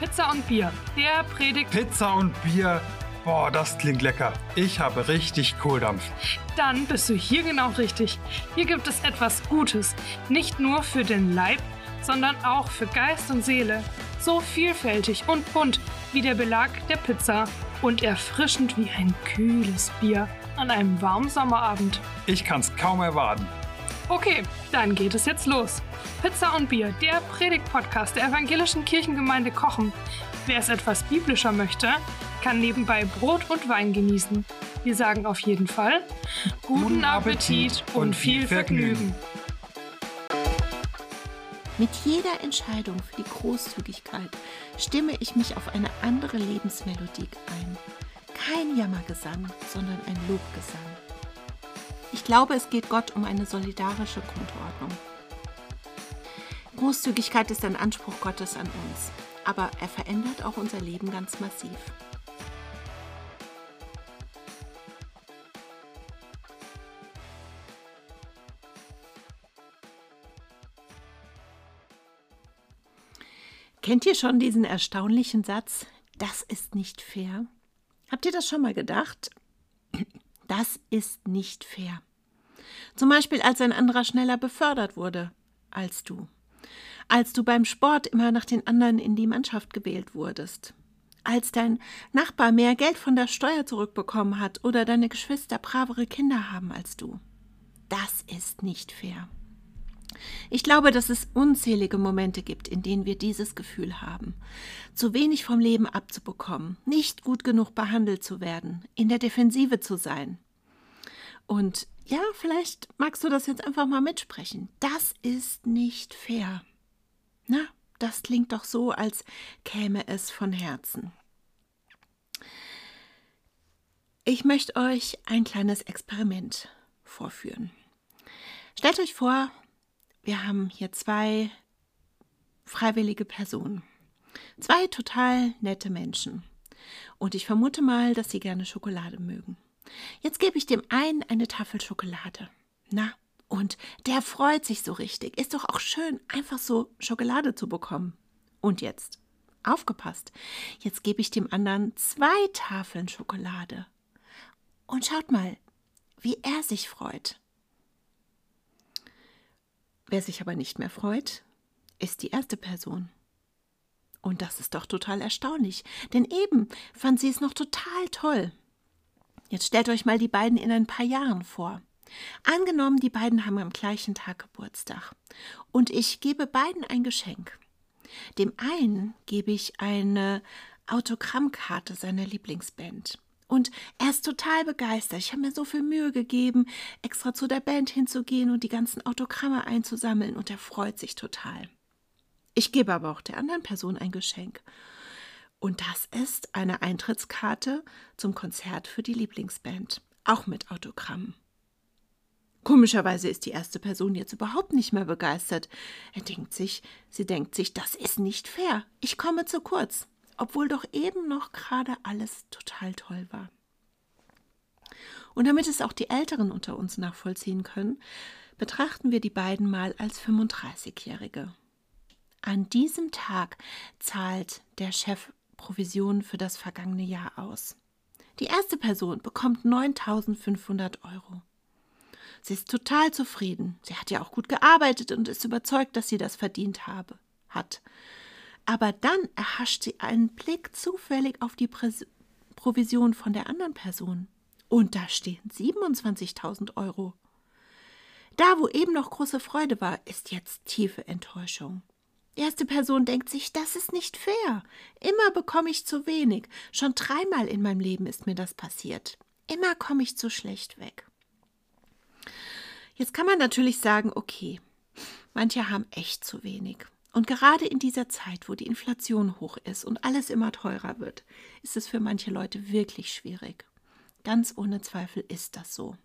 Pizza und Bier, der Predigt. Pizza und Bier. Boah, das klingt lecker. Ich habe richtig Kohldampf. Dann bist du hier genau richtig. Hier gibt es etwas Gutes. Nicht nur für den Leib, sondern auch für Geist und Seele. So vielfältig und bunt wie der Belag der Pizza und erfrischend wie ein kühles Bier an einem warmen Sommerabend. Ich kann's kaum erwarten. Okay, dann geht es jetzt los. Pizza und Bier, der Predigt-Podcast der evangelischen Kirchengemeinde Kochen. Wer es etwas biblischer möchte, kann nebenbei Brot und Wein genießen. Wir sagen auf jeden Fall guten Appetit und viel Vergnügen. Mit jeder Entscheidung für die Großzügigkeit stimme ich mich auf eine andere Lebensmelodie ein. Kein Jammergesang, sondern ein Lobgesang. Ich glaube, es geht Gott um eine solidarische Grundordnung. Großzügigkeit ist ein Anspruch Gottes an uns, aber er verändert auch unser Leben ganz massiv. Kennt ihr schon diesen erstaunlichen Satz, das ist nicht fair? Habt ihr das schon mal gedacht? Das ist nicht fair. Zum Beispiel, als ein anderer schneller befördert wurde als du. Als du beim Sport immer nach den anderen in die Mannschaft gewählt wurdest. Als dein Nachbar mehr Geld von der Steuer zurückbekommen hat oder deine Geschwister bravere Kinder haben als du. Das ist nicht fair. Ich glaube, dass es unzählige Momente gibt, in denen wir dieses Gefühl haben, zu wenig vom Leben abzubekommen, nicht gut genug behandelt zu werden, in der Defensive zu sein. Und ja, vielleicht magst du das jetzt einfach mal mitsprechen. Das ist nicht fair. Na, das klingt doch so, als käme es von Herzen. Ich möchte euch ein kleines Experiment vorführen. Stellt euch vor, wir haben hier zwei freiwillige Personen. Zwei total nette Menschen. Und ich vermute mal, dass sie gerne Schokolade mögen. Jetzt gebe ich dem einen eine Tafel Schokolade. Na, und der freut sich so richtig. Ist doch auch schön, einfach so Schokolade zu bekommen. Und jetzt, aufgepasst, jetzt gebe ich dem anderen zwei Tafeln Schokolade. Und schaut mal, wie er sich freut. Wer sich aber nicht mehr freut, ist die erste Person. Und das ist doch total erstaunlich, denn eben fand sie es noch total toll. Jetzt stellt euch mal die beiden in ein paar Jahren vor. Angenommen, die beiden haben am gleichen Tag Geburtstag und ich gebe beiden ein Geschenk. Dem einen gebe ich eine Autogrammkarte seiner Lieblingsband. Und er ist total begeistert. Ich habe mir so viel Mühe gegeben, extra zu der Band hinzugehen und die ganzen Autogramme einzusammeln und er freut sich total. Ich gebe aber auch der anderen Person ein Geschenk. Und das ist eine Eintrittskarte zum Konzert für die Lieblingsband, auch mit Autogramm. Komischerweise ist die erste Person jetzt überhaupt nicht mehr begeistert. Er denkt sich, sie denkt sich, das ist nicht fair. Ich komme zu kurz, obwohl doch eben noch gerade alles total toll war. Und damit es auch die Älteren unter uns nachvollziehen können, betrachten wir die beiden mal als 35-Jährige. An diesem Tag zahlt der Chef Provision für das vergangene Jahr aus. Die erste Person bekommt 9500 Euro. Sie ist total zufrieden. Sie hat ja auch gut gearbeitet und ist überzeugt, dass sie das verdient habe, hat. Aber dann erhascht sie einen Blick zufällig auf die Präs Provision von der anderen Person. Und da stehen 27.000 Euro. Da, wo eben noch große Freude war, ist jetzt tiefe Enttäuschung. Erste Person denkt sich, das ist nicht fair. Immer bekomme ich zu wenig. Schon dreimal in meinem Leben ist mir das passiert. Immer komme ich zu schlecht weg. Jetzt kann man natürlich sagen, okay, manche haben echt zu wenig. Und gerade in dieser Zeit, wo die Inflation hoch ist und alles immer teurer wird, ist es für manche Leute wirklich schwierig. Ganz ohne Zweifel ist das so.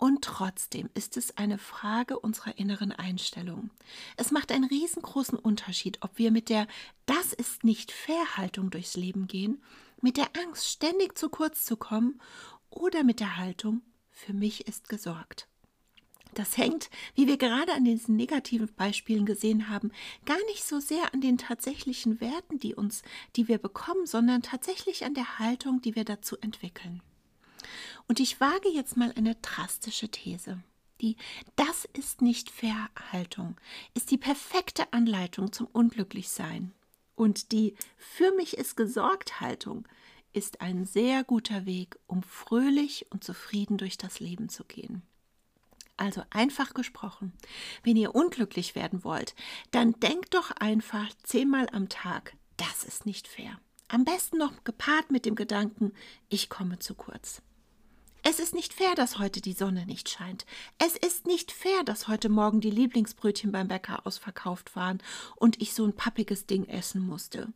Und trotzdem ist es eine Frage unserer inneren Einstellung. Es macht einen riesengroßen Unterschied, ob wir mit der Das ist nicht fair Haltung durchs Leben gehen, mit der Angst, ständig zu kurz zu kommen, oder mit der Haltung Für mich ist gesorgt. Das hängt, wie wir gerade an diesen negativen Beispielen gesehen haben, gar nicht so sehr an den tatsächlichen Werten, die uns, die wir bekommen, sondern tatsächlich an der Haltung, die wir dazu entwickeln. Und ich wage jetzt mal eine drastische These. Die Das ist nicht fair Haltung ist die perfekte Anleitung zum Unglücklichsein. Und die Für mich ist gesorgt Haltung ist ein sehr guter Weg, um fröhlich und zufrieden durch das Leben zu gehen. Also einfach gesprochen, wenn ihr unglücklich werden wollt, dann denkt doch einfach zehnmal am Tag, das ist nicht fair. Am besten noch gepaart mit dem Gedanken, ich komme zu kurz. Es ist nicht fair, dass heute die Sonne nicht scheint. Es ist nicht fair, dass heute Morgen die Lieblingsbrötchen beim Bäcker ausverkauft waren und ich so ein pappiges Ding essen musste.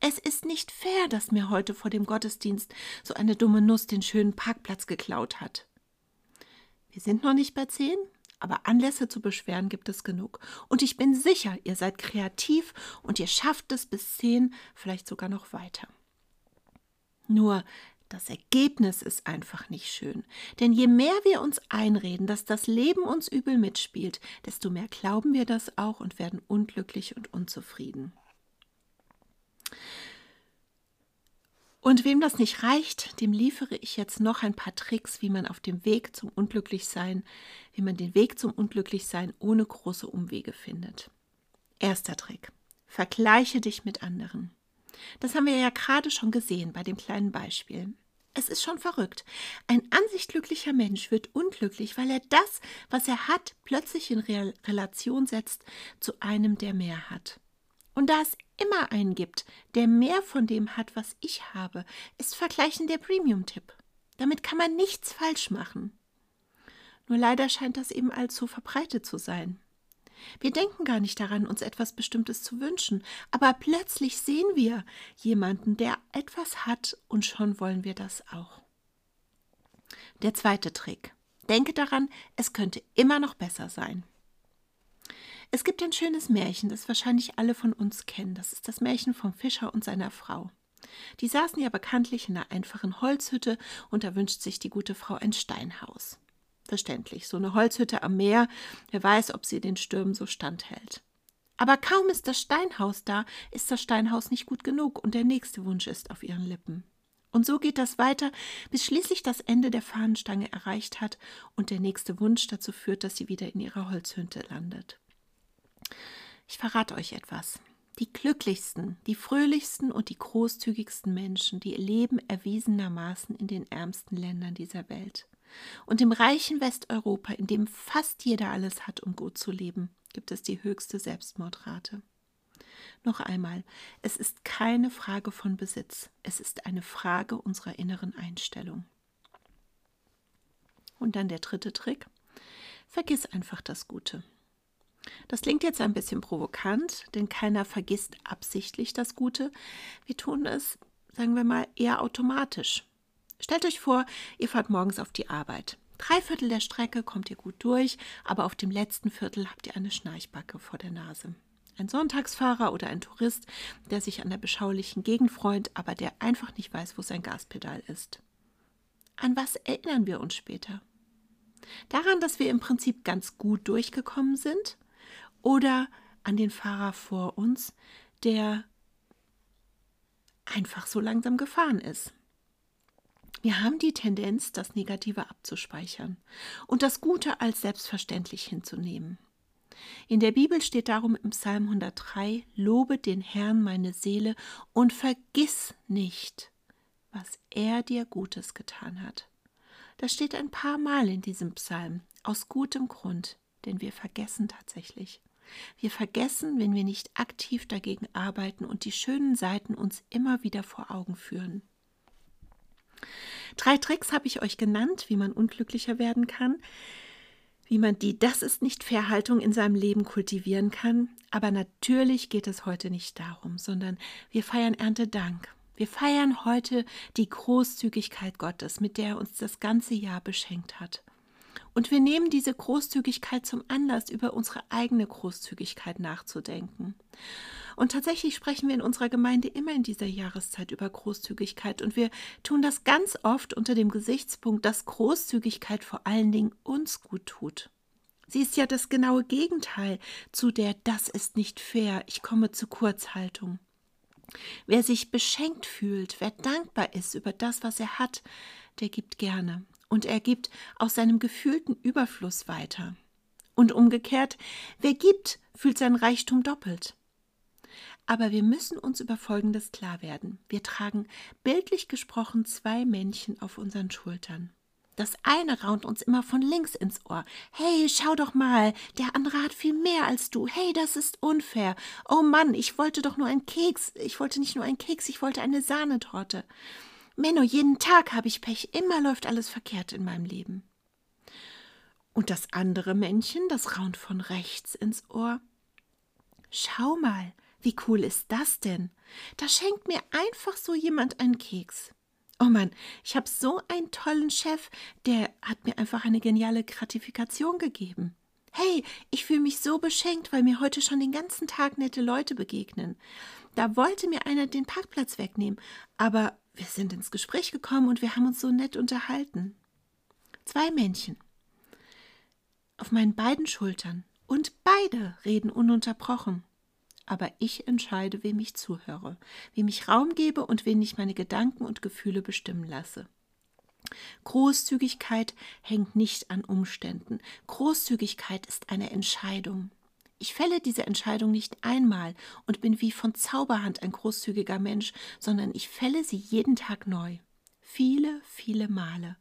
Es ist nicht fair, dass mir heute vor dem Gottesdienst so eine dumme Nuss den schönen Parkplatz geklaut hat. Wir sind noch nicht bei zehn, aber Anlässe zu beschweren gibt es genug. Und ich bin sicher, ihr seid kreativ und ihr schafft es bis zehn, vielleicht sogar noch weiter. Nur das Ergebnis ist einfach nicht schön. Denn je mehr wir uns einreden, dass das Leben uns übel mitspielt, desto mehr glauben wir das auch und werden unglücklich und unzufrieden. Und wem das nicht reicht, dem liefere ich jetzt noch ein paar Tricks, wie man auf dem Weg zum Unglücklichsein, wie man den Weg zum Unglücklichsein ohne große Umwege findet. Erster Trick. Vergleiche dich mit anderen. Das haben wir ja gerade schon gesehen bei dem kleinen Beispiel. Es ist schon verrückt. Ein an sich glücklicher Mensch wird unglücklich, weil er das, was er hat, plötzlich in Re Relation setzt zu einem, der mehr hat. Und da es immer einen gibt, der mehr von dem hat, was ich habe, ist Vergleichen der Premium-Tipp. Damit kann man nichts falsch machen. Nur leider scheint das eben allzu verbreitet zu sein. Wir denken gar nicht daran, uns etwas Bestimmtes zu wünschen, aber plötzlich sehen wir jemanden, der etwas hat, und schon wollen wir das auch. Der zweite Trick. Denke daran, es könnte immer noch besser sein. Es gibt ein schönes Märchen, das wahrscheinlich alle von uns kennen. Das ist das Märchen vom Fischer und seiner Frau. Die saßen ja bekanntlich in einer einfachen Holzhütte und da wünscht sich die gute Frau ein Steinhaus. Verständlich, so eine Holzhütte am Meer, wer weiß, ob sie den Stürmen so standhält. Aber kaum ist das Steinhaus da, ist das Steinhaus nicht gut genug und der nächste Wunsch ist auf ihren Lippen. Und so geht das weiter, bis schließlich das Ende der Fahnenstange erreicht hat und der nächste Wunsch dazu führt, dass sie wieder in ihrer Holzhütte landet. Ich verrate euch etwas. Die glücklichsten, die fröhlichsten und die großzügigsten Menschen, die leben erwiesenermaßen in den ärmsten Ländern dieser Welt. Und im reichen Westeuropa, in dem fast jeder alles hat, um gut zu leben, gibt es die höchste Selbstmordrate. Noch einmal, es ist keine Frage von Besitz, es ist eine Frage unserer inneren Einstellung. Und dann der dritte Trick. Vergiss einfach das Gute. Das klingt jetzt ein bisschen provokant, denn keiner vergisst absichtlich das Gute. Wir tun es, sagen wir mal, eher automatisch. Stellt euch vor, ihr fahrt morgens auf die Arbeit. Drei Viertel der Strecke kommt ihr gut durch, aber auf dem letzten Viertel habt ihr eine Schnarchbacke vor der Nase. Ein Sonntagsfahrer oder ein Tourist, der sich an der beschaulichen Gegend freut, aber der einfach nicht weiß, wo sein Gaspedal ist. An was erinnern wir uns später? Daran, dass wir im Prinzip ganz gut durchgekommen sind oder an den Fahrer vor uns, der einfach so langsam gefahren ist. Wir haben die Tendenz, das Negative abzuspeichern und das Gute als selbstverständlich hinzunehmen. In der Bibel steht darum im Psalm 103, Lobe den Herrn meine Seele und vergiss nicht, was er dir Gutes getan hat. Das steht ein paar Mal in diesem Psalm, aus gutem Grund, denn wir vergessen tatsächlich. Wir vergessen, wenn wir nicht aktiv dagegen arbeiten und die schönen Seiten uns immer wieder vor Augen führen. Drei Tricks habe ich euch genannt, wie man unglücklicher werden kann, wie man die Das ist nicht Verhaltung in seinem Leben kultivieren kann. Aber natürlich geht es heute nicht darum, sondern wir feiern Erntedank. Wir feiern heute die Großzügigkeit Gottes, mit der er uns das ganze Jahr beschenkt hat. Und wir nehmen diese Großzügigkeit zum Anlass, über unsere eigene Großzügigkeit nachzudenken. Und tatsächlich sprechen wir in unserer Gemeinde immer in dieser Jahreszeit über Großzügigkeit. Und wir tun das ganz oft unter dem Gesichtspunkt, dass Großzügigkeit vor allen Dingen uns gut tut. Sie ist ja das genaue Gegenteil zu der Das ist nicht fair, ich komme zu Kurzhaltung. Wer sich beschenkt fühlt, wer dankbar ist über das, was er hat, der gibt gerne und er gibt aus seinem gefühlten Überfluss weiter. Und umgekehrt, wer gibt, fühlt sein Reichtum doppelt. Aber wir müssen uns über Folgendes klar werden. Wir tragen bildlich gesprochen zwei Männchen auf unseren Schultern. Das eine raunt uns immer von links ins Ohr. Hey, schau doch mal, der andere hat viel mehr als du. Hey, das ist unfair. Oh Mann, ich wollte doch nur einen Keks. Ich wollte nicht nur einen Keks, ich wollte eine Sahnetorte. Menno, jeden Tag habe ich Pech. Immer läuft alles verkehrt in meinem Leben. Und das andere Männchen, das raunt von rechts ins Ohr. Schau mal, wie cool ist das denn? Da schenkt mir einfach so jemand einen Keks. Oh Mann, ich habe so einen tollen Chef, der hat mir einfach eine geniale Gratifikation gegeben. Hey, ich fühle mich so beschenkt, weil mir heute schon den ganzen Tag nette Leute begegnen. Da wollte mir einer den Parkplatz wegnehmen, aber wir sind ins Gespräch gekommen und wir haben uns so nett unterhalten. Zwei Männchen. Auf meinen beiden Schultern. Und beide reden ununterbrochen aber ich entscheide, wem ich zuhöre, wem ich Raum gebe und wen ich meine Gedanken und Gefühle bestimmen lasse. Großzügigkeit hängt nicht an Umständen. Großzügigkeit ist eine Entscheidung. Ich fälle diese Entscheidung nicht einmal und bin wie von Zauberhand ein großzügiger Mensch, sondern ich fälle sie jeden Tag neu viele, viele Male.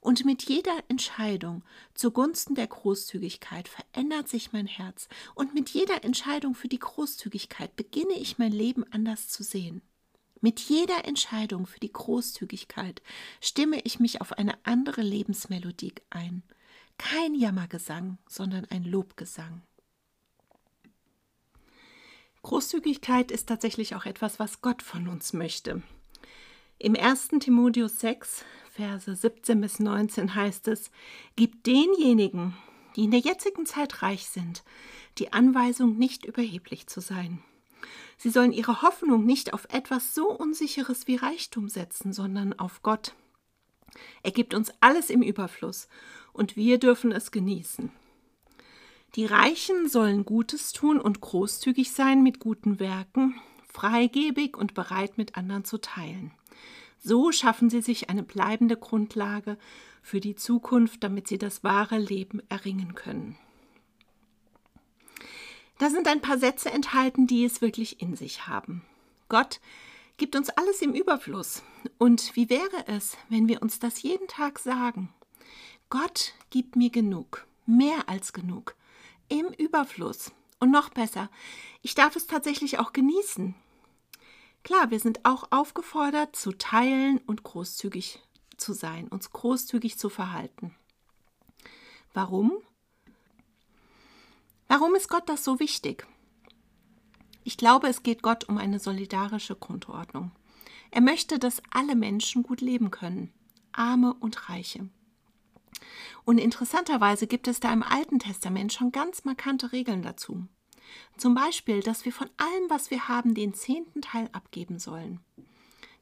Und mit jeder Entscheidung zugunsten der Großzügigkeit verändert sich mein Herz. Und mit jeder Entscheidung für die Großzügigkeit beginne ich mein Leben anders zu sehen. Mit jeder Entscheidung für die Großzügigkeit stimme ich mich auf eine andere Lebensmelodie ein. Kein Jammergesang, sondern ein Lobgesang. Großzügigkeit ist tatsächlich auch etwas, was Gott von uns möchte. Im 1. Timotheus 6, Verse 17 bis 19 heißt es, Gib denjenigen, die in der jetzigen Zeit reich sind, die Anweisung, nicht überheblich zu sein. Sie sollen ihre Hoffnung nicht auf etwas so Unsicheres wie Reichtum setzen, sondern auf Gott. Er gibt uns alles im Überfluss und wir dürfen es genießen. Die Reichen sollen Gutes tun und großzügig sein mit guten Werken, freigebig und bereit mit anderen zu teilen. So schaffen sie sich eine bleibende Grundlage für die Zukunft, damit sie das wahre Leben erringen können. Da sind ein paar Sätze enthalten, die es wirklich in sich haben. Gott gibt uns alles im Überfluss. Und wie wäre es, wenn wir uns das jeden Tag sagen? Gott gibt mir genug, mehr als genug, im Überfluss. Und noch besser, ich darf es tatsächlich auch genießen. Klar, wir sind auch aufgefordert zu teilen und großzügig zu sein, uns großzügig zu verhalten. Warum? Warum ist Gott das so wichtig? Ich glaube, es geht Gott um eine solidarische Grundordnung. Er möchte, dass alle Menschen gut leben können, arme und reiche. Und interessanterweise gibt es da im Alten Testament schon ganz markante Regeln dazu. Zum Beispiel, dass wir von allem, was wir haben, den zehnten Teil abgeben sollen.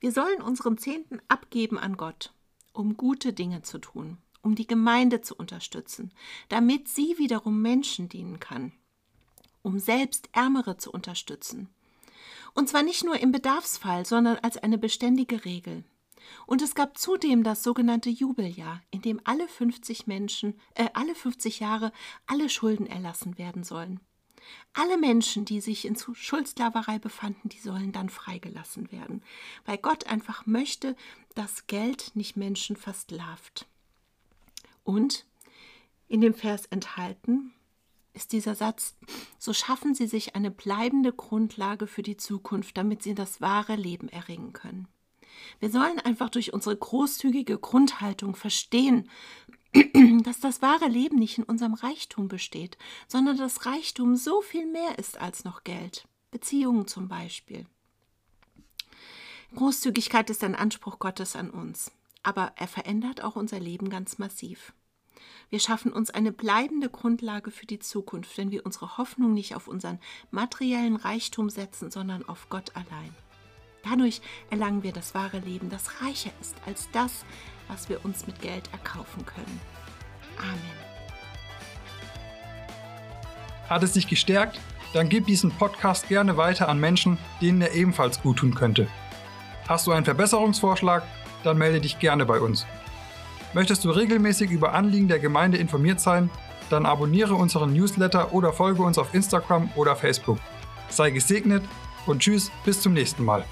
Wir sollen unseren Zehnten abgeben an Gott, um gute Dinge zu tun, um die Gemeinde zu unterstützen, damit sie wiederum Menschen dienen kann, um selbst Ärmere zu unterstützen. Und zwar nicht nur im Bedarfsfall, sondern als eine beständige Regel. Und es gab zudem das sogenannte Jubeljahr, in dem alle 50 Menschen, äh, alle 50 Jahre alle Schulden erlassen werden sollen. Alle Menschen, die sich in Schuldsklaverei befanden, die sollen dann freigelassen werden, weil Gott einfach möchte, dass Geld nicht Menschen versklavt. Und in dem Vers enthalten ist dieser Satz, so schaffen sie sich eine bleibende Grundlage für die Zukunft, damit sie das wahre Leben erringen können. Wir sollen einfach durch unsere großzügige Grundhaltung verstehen, dass das wahre Leben nicht in unserem Reichtum besteht, sondern dass Reichtum so viel mehr ist als noch Geld. Beziehungen zum Beispiel. Großzügigkeit ist ein Anspruch Gottes an uns, aber er verändert auch unser Leben ganz massiv. Wir schaffen uns eine bleibende Grundlage für die Zukunft, wenn wir unsere Hoffnung nicht auf unseren materiellen Reichtum setzen, sondern auf Gott allein. Dadurch erlangen wir das wahre Leben, das reicher ist als das, was wir uns mit Geld erkaufen können. Amen. Hat es dich gestärkt? Dann gib diesen Podcast gerne weiter an Menschen, denen er ebenfalls gut tun könnte. Hast du einen Verbesserungsvorschlag? Dann melde dich gerne bei uns. Möchtest du regelmäßig über Anliegen der Gemeinde informiert sein? Dann abonniere unseren Newsletter oder folge uns auf Instagram oder Facebook. Sei gesegnet und tschüss, bis zum nächsten Mal.